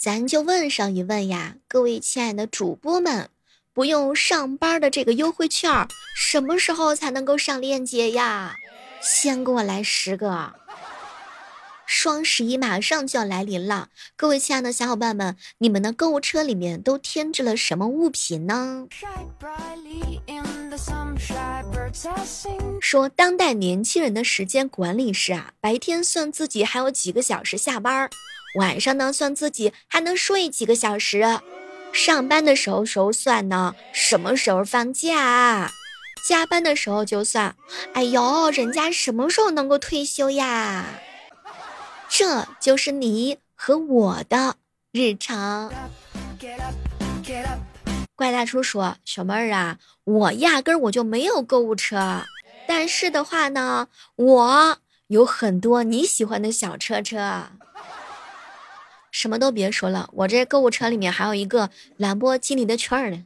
咱就问上一问呀，各位亲爱的主播们，不用上班的这个优惠券，什么时候才能够上链接呀？先给我来十个。双十一马上就要来临了，各位亲爱的小伙伴们，你们的购物车里面都添置了什么物品呢？说当代年轻人的时间管理是啊，白天算自己还有几个小时下班，晚上呢算自己还能睡几个小时，上班的时候时候算呢什么时候放假，加班的时候就算，哎呦，人家什么时候能够退休呀？这就是你和我的日常。怪大叔说：“小妹儿啊，我压根儿我就没有购物车，但是的话呢，我有很多你喜欢的小车车。什么都别说了，我这购物车里面还有一个兰博基尼的券儿呢。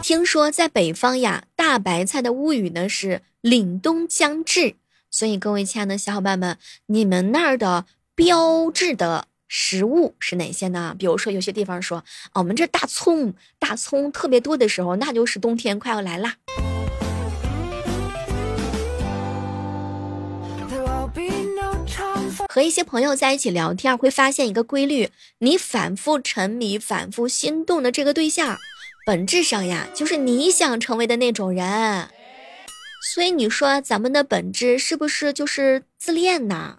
听说在北方呀，大白菜的物语呢是凛冬将至。”所以，各位亲爱的小伙伴们，你们那儿的标志的食物是哪些呢？比如说，有些地方说，我们这大葱，大葱特别多的时候，那就是冬天快要来啦。和一些朋友在一起聊天，会发现一个规律：你反复沉迷、反复心动的这个对象，本质上呀，就是你想成为的那种人。所以你说咱们的本质是不是就是自恋呢？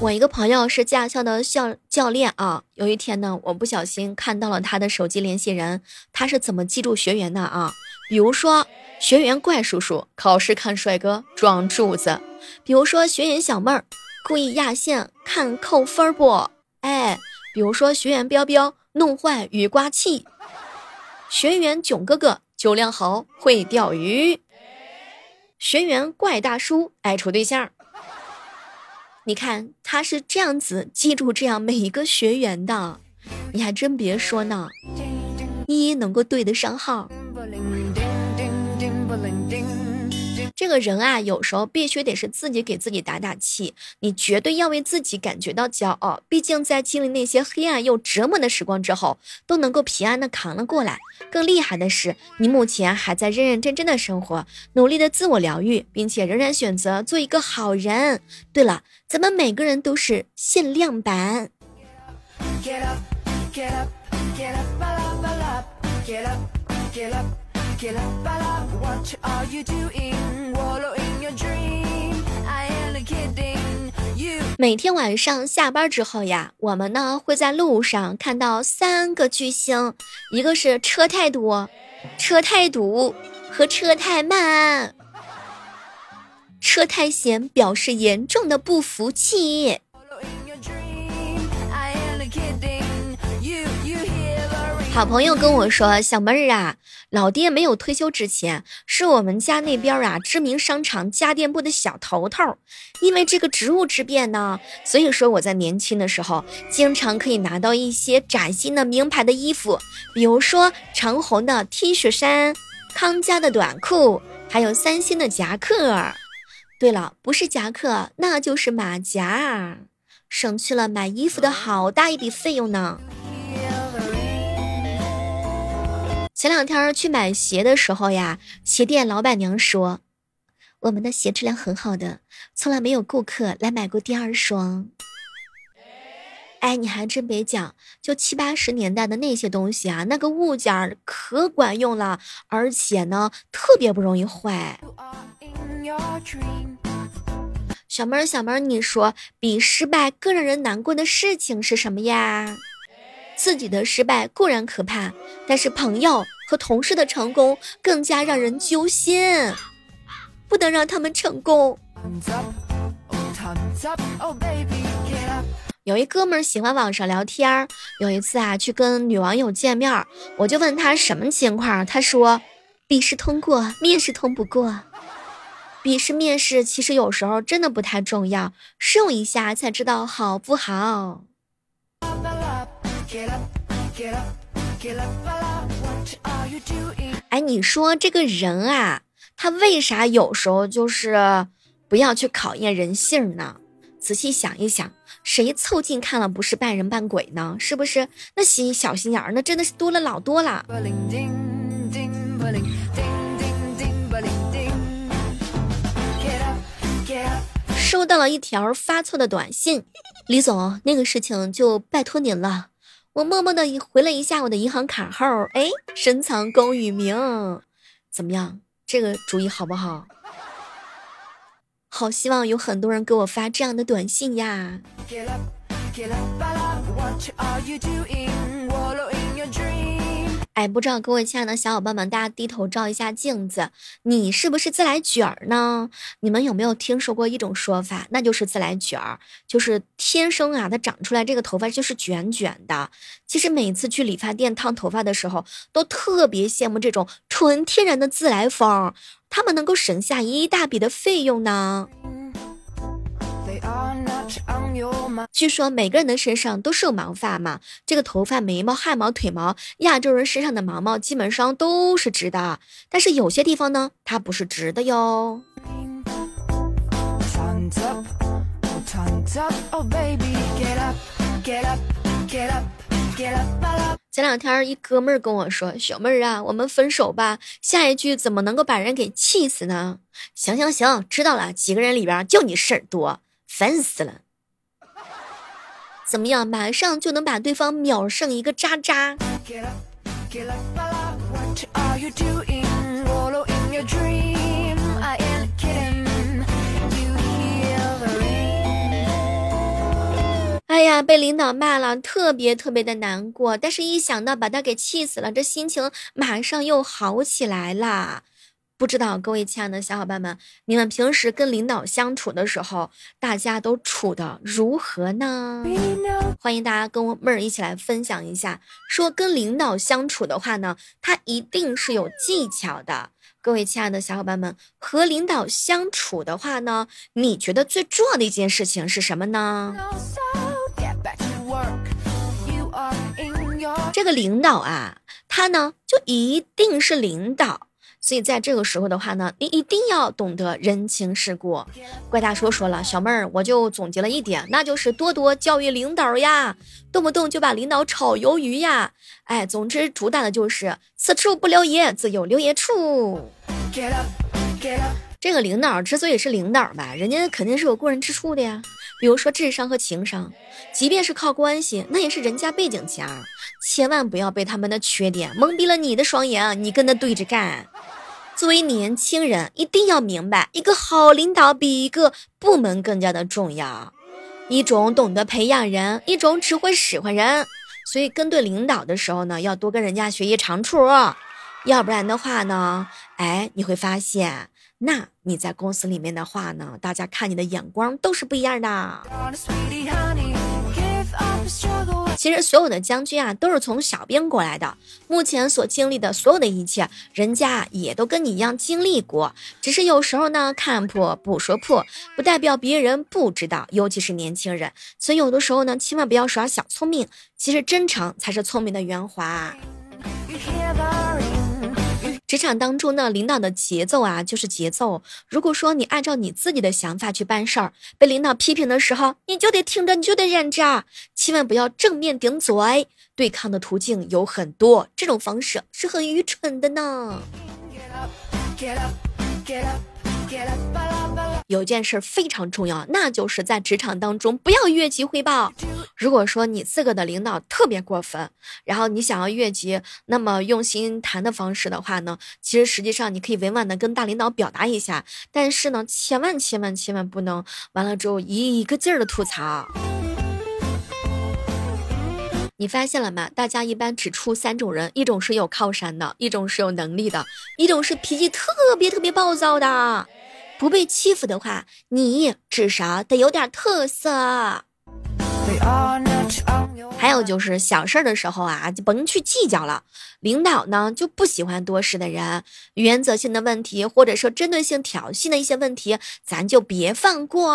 我一个朋友是驾校的教教练啊，有一天呢，我不小心看到了他的手机联系人，他是怎么记住学员的啊？比如说学员怪叔叔考试看帅哥装柱子，比如说学员小妹儿故意压线看扣分不？哎，比如说学员彪彪弄坏雨刮器。学员囧哥哥酒量好，会钓鱼。学员怪大叔爱处对象。你看他是这样子记住这样每一个学员的，你还真别说呢，一一能够对得上号。这个人啊，有时候必须得是自己给自己打打气，你绝对要为自己感觉到骄傲。毕竟在经历那些黑暗又折磨的时光之后，都能够平安的扛了过来。更厉害的是，你目前还在认认真真的生活，努力的自我疗愈，并且仍然选择做一个好人。对了，咱们每个人都是限量版。每天晚上下班之后呀，我们呢会在路上看到三个巨星，一个是车太多、车太堵和车太慢。车太闲表示严重的不服气。好朋友跟我说：“小妹儿啊，老爹没有退休之前，是我们家那边啊知名商场家电部的小头头。因为这个职务之便呢，所以说我在年轻的时候，经常可以拿到一些崭新的名牌的衣服，比如说长虹的 T 恤衫、康佳的短裤，还有三星的夹克。对了，不是夹克，那就是马甲，省去了买衣服的好大一笔费用呢。”前两天去买鞋的时候呀，鞋店老板娘说：“我们的鞋质量很好的，从来没有顾客来买过第二双。”哎，你还真别讲，就七八十年代的那些东西啊，那个物件可管用了，而且呢，特别不容易坏。小妹儿，小妹儿，你说比失败更让人难过的事情是什么呀？自己的失败固然可怕，但是朋友和同事的成功更加让人揪心，不能让他们成功。有一哥们儿喜欢网上聊天儿，有一次啊去跟女网友见面，我就问他什么情况，他说笔试通过，面试通不过。笔试面试其实有时候真的不太重要，试用一下才知道好不好。哎，你说这个人啊，他为啥有时候就是不要去考验人性呢。仔细想一想，谁凑近看了不是半人半鬼呢？是不是？那心小心眼儿，那真的是多了老多了。收到了一条发错的短信，李总，那个事情就拜托您了。我默默的回了一下我的银行卡号，哎，深藏功与名，怎么样？这个主意好不好？好希望有很多人给我发这样的短信呀。哎，不知道各位亲爱的小伙伴们，大家低头照一下镜子，你是不是自来卷儿呢？你们有没有听说过一种说法，那就是自来卷儿，就是天生啊，它长出来这个头发就是卷卷的。其实每次去理发店烫头发的时候，都特别羡慕这种纯天然的自来风，他们能够省下一大笔的费用呢。据说每个人的身上都是有毛发嘛，这个头发、眉毛、汗毛、腿毛，亚洲人身上的毛毛基本上都是直的，但是有些地方呢，它不是直的哟。前两天一哥们儿跟我说：“小妹儿啊，我们分手吧。”下一句怎么能够把人给气死呢？行行行，知道了。几个人里边就你事儿多，烦死了。怎么样？马上就能把对方秒剩一个渣渣。哎呀，被领导骂了，特别特别的难过。但是，一想到把他给气死了，这心情马上又好起来了。不知道各位亲爱的小伙伴们，你们平时跟领导相处的时候，大家都处的如何呢？欢迎大家跟我妹儿一起来分享一下。说跟领导相处的话呢，他一定是有技巧的。各位亲爱的小伙伴们，和领导相处的话呢，你觉得最重要的一件事情是什么呢？这个领导啊，他呢就一定是领导。所以在这个时候的话呢，你一定要懂得人情世故。怪大叔说了，小妹儿，我就总结了一点，那就是多多教育领导呀，动不动就把领导炒鱿鱼呀。哎，总之主打的就是此处不留爷，自有留爷处。这个领导之所以是领导吧，人家肯定是有过人之处的呀，比如说智商和情商，即便是靠关系，那也是人家背景强。千万不要被他们的缺点蒙蔽了你的双眼，你跟他对着干。作为年轻人，一定要明白，一个好领导比一个部门更加的重要。一种懂得培养人，一种只会使唤人。所以跟对领导的时候呢，要多跟人家学习长处，要不然的话呢，哎，你会发现，那你在公司里面的话呢，大家看你的眼光都是不一样的。其实所有的将军啊，都是从小兵过来的。目前所经历的所有的一切，人家也都跟你一样经历过。只是有时候呢，看破不说破，不代表别人不知道。尤其是年轻人，所以有的时候呢，千万不要耍小聪明。其实真诚才是聪明的圆滑。职场当中呢，领导的节奏啊，就是节奏。如果说你按照你自己的想法去办事儿，被领导批评的时候，你就得听着，你就得忍着，千万不要正面顶嘴。对抗的途径有很多，这种方式是很愚蠢的呢。有件事非常重要，那就是在职场当中不要越级汇报。如果说你自个的领导特别过分，然后你想要越级，那么用心谈的方式的话呢，其实实际上你可以委婉的跟大领导表达一下，但是呢，千万千万千万不能完了之后一个劲儿的吐槽。你发现了吗？大家一般只出三种人，一种是有靠山的，一种是有能力的，一种是脾气特别特别暴躁的。不被欺负的话，你至少得有点特色。还有就是小事儿的时候啊，就甭去计较了。领导呢就不喜欢多事的人，原则性的问题或者说针对性挑衅的一些问题，咱就别放过。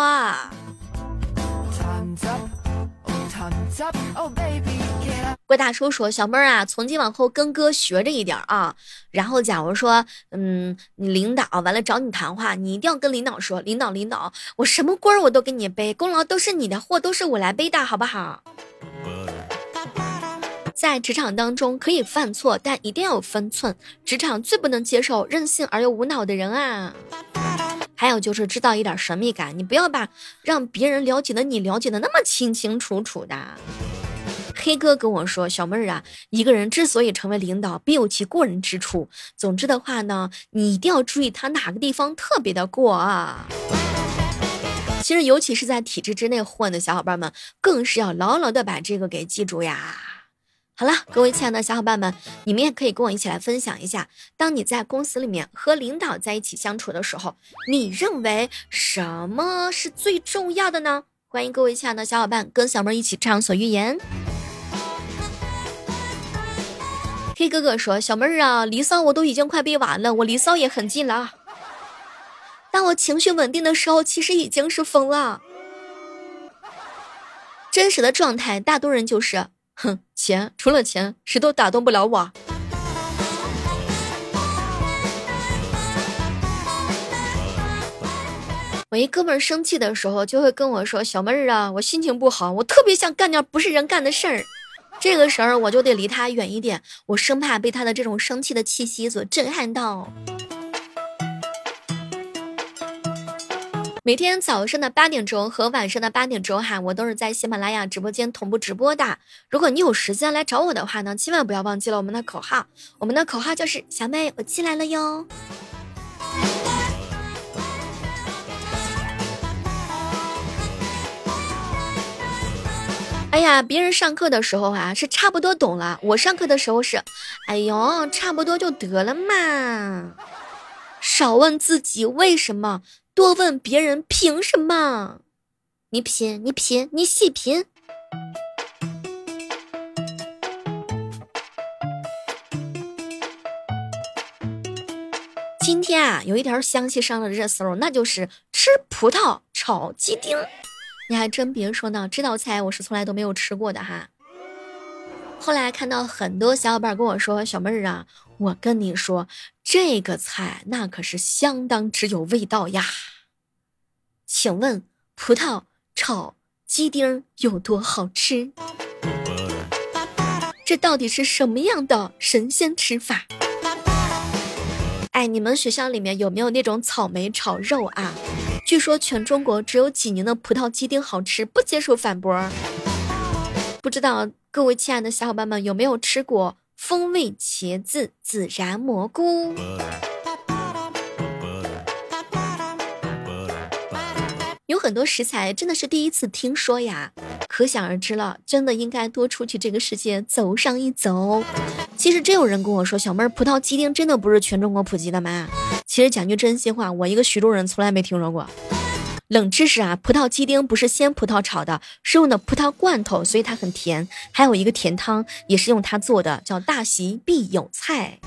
怪大叔说：“小妹儿啊，从今往后跟哥学着一点啊。然后，假如说，嗯，你领导完了找你谈话，你一定要跟领导说，领导，领导，我什么官儿我都给你背，功劳都是你的，货都是我来背的，好不好？”在职场当中可以犯错，但一定要有分寸。职场最不能接受任性而又无脑的人啊！还有就是制造一点神秘感，你不要把让别人了解的你了解的那么清清楚楚的。黑哥跟我说：“小妹儿啊，一个人之所以成为领导，必有其过人之处。总之的话呢，你一定要注意他哪个地方特别的过啊。其实，尤其是在体制之内混的小伙伴们，更是要牢牢的把这个给记住呀。好了，各位亲爱的小伙伴们，你们也可以跟我一起来分享一下，当你在公司里面和领导在一起相处的时候，你认为什么是最重要的呢？欢迎各位亲爱的小伙伴跟小妹一起畅所欲言。”黑哥哥说：“小妹儿啊，离骚我都已经快背完了，我离骚也很近了。当我情绪稳定的时候，其实已经是疯了。真实的状态，大多人就是，哼，钱除了钱，谁都打动不了我。我一哥们儿生气的时候，就会跟我说：小妹儿啊，我心情不好，我特别想干点不是人干的事儿。”这个时候我就得离他远一点，我生怕被他的这种生气的气息所震撼到。每天早上的八点钟和晚上的八点钟哈，我都是在喜马拉雅直播间同步直播的。如果你有时间来找我的话呢，千万不要忘记了我们的口号，我们的口号就是小妹我进来了哟。哎呀，别人上课的时候啊是差不多懂了，我上课的时候是，哎呦，差不多就得了嘛。少问自己为什么，多问别人凭什么。你品，你品，你细品。今天啊，有一条湘西上了热搜，那就是吃葡萄炒鸡丁。你还真别说呢，这道菜我是从来都没有吃过的哈。后来看到很多小伙伴跟我说：“小妹儿啊，我跟你说，这个菜那可是相当之有味道呀。”请问葡萄炒鸡丁有多好吃？这到底是什么样的神仙吃法？哎，你们学校里面有没有那种草莓炒肉啊？据说全中国只有济宁的葡萄鸡丁好吃，不接受反驳。不知道各位亲爱的小伙伴们有没有吃过风味茄子、孜然蘑菇？有很多食材真的是第一次听说呀，可想而知了，真的应该多出去这个世界走上一走。其实真有人跟我说，小妹儿，葡萄鸡丁真的不是全中国普及的吗？其实讲句真心话，我一个徐州人从来没听说过。冷知识啊，葡萄鸡丁不是鲜葡萄炒的，是用的葡萄罐头，所以它很甜。还有一个甜汤也是用它做的，叫大席必有菜。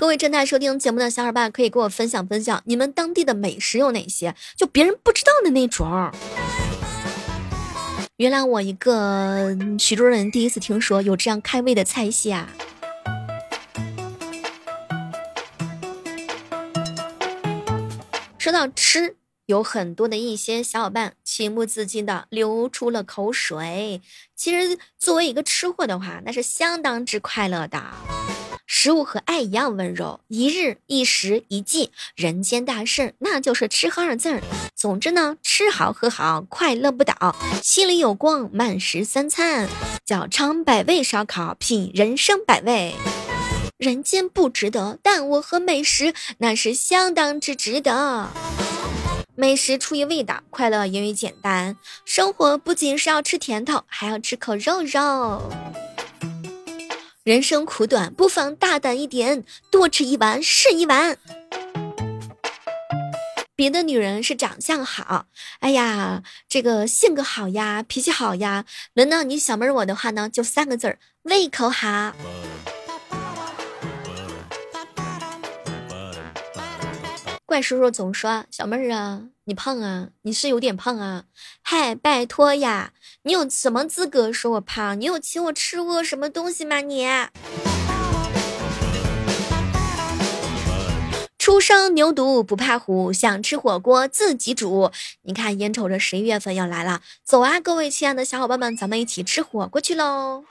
各位正在收听节目的小伙伴，可以跟我分享分享你们当地的美食有哪些，就别人不知道的那种。原来我一个徐州人第一次听说有这样开胃的菜系啊。说到吃，有很多的一些小伙伴情不自禁的流出了口水。其实作为一个吃货的话，那是相当之快乐的。食物和爱一样温柔，一日一食一季，人间大事那就是吃喝二字。总之呢，吃好喝好，快乐不倒，心里有光，慢食三餐，叫尝百味烧烤，品人生百味。人间不值得，但我和美食那是相当之值得。美食出于味道，快乐源于简单。生活不仅是要吃甜头，还要吃口肉肉。人生苦短，不妨大胆一点，多吃一碗是一碗。别的女人是长相好，哎呀，这个性格好呀，脾气好呀。轮到你小妹儿我的话呢，就三个字儿：胃口好。怪叔叔总说：“小妹儿啊，你胖啊，你是有点胖啊。”嗨，拜托呀，你有什么资格说我胖？你有请我吃过什么东西吗？你？初生牛犊不怕虎，想吃火锅自己煮。你看，眼瞅着十一月份要来了，走啊，各位亲爱的小伙伴们，咱们一起吃火锅去喽！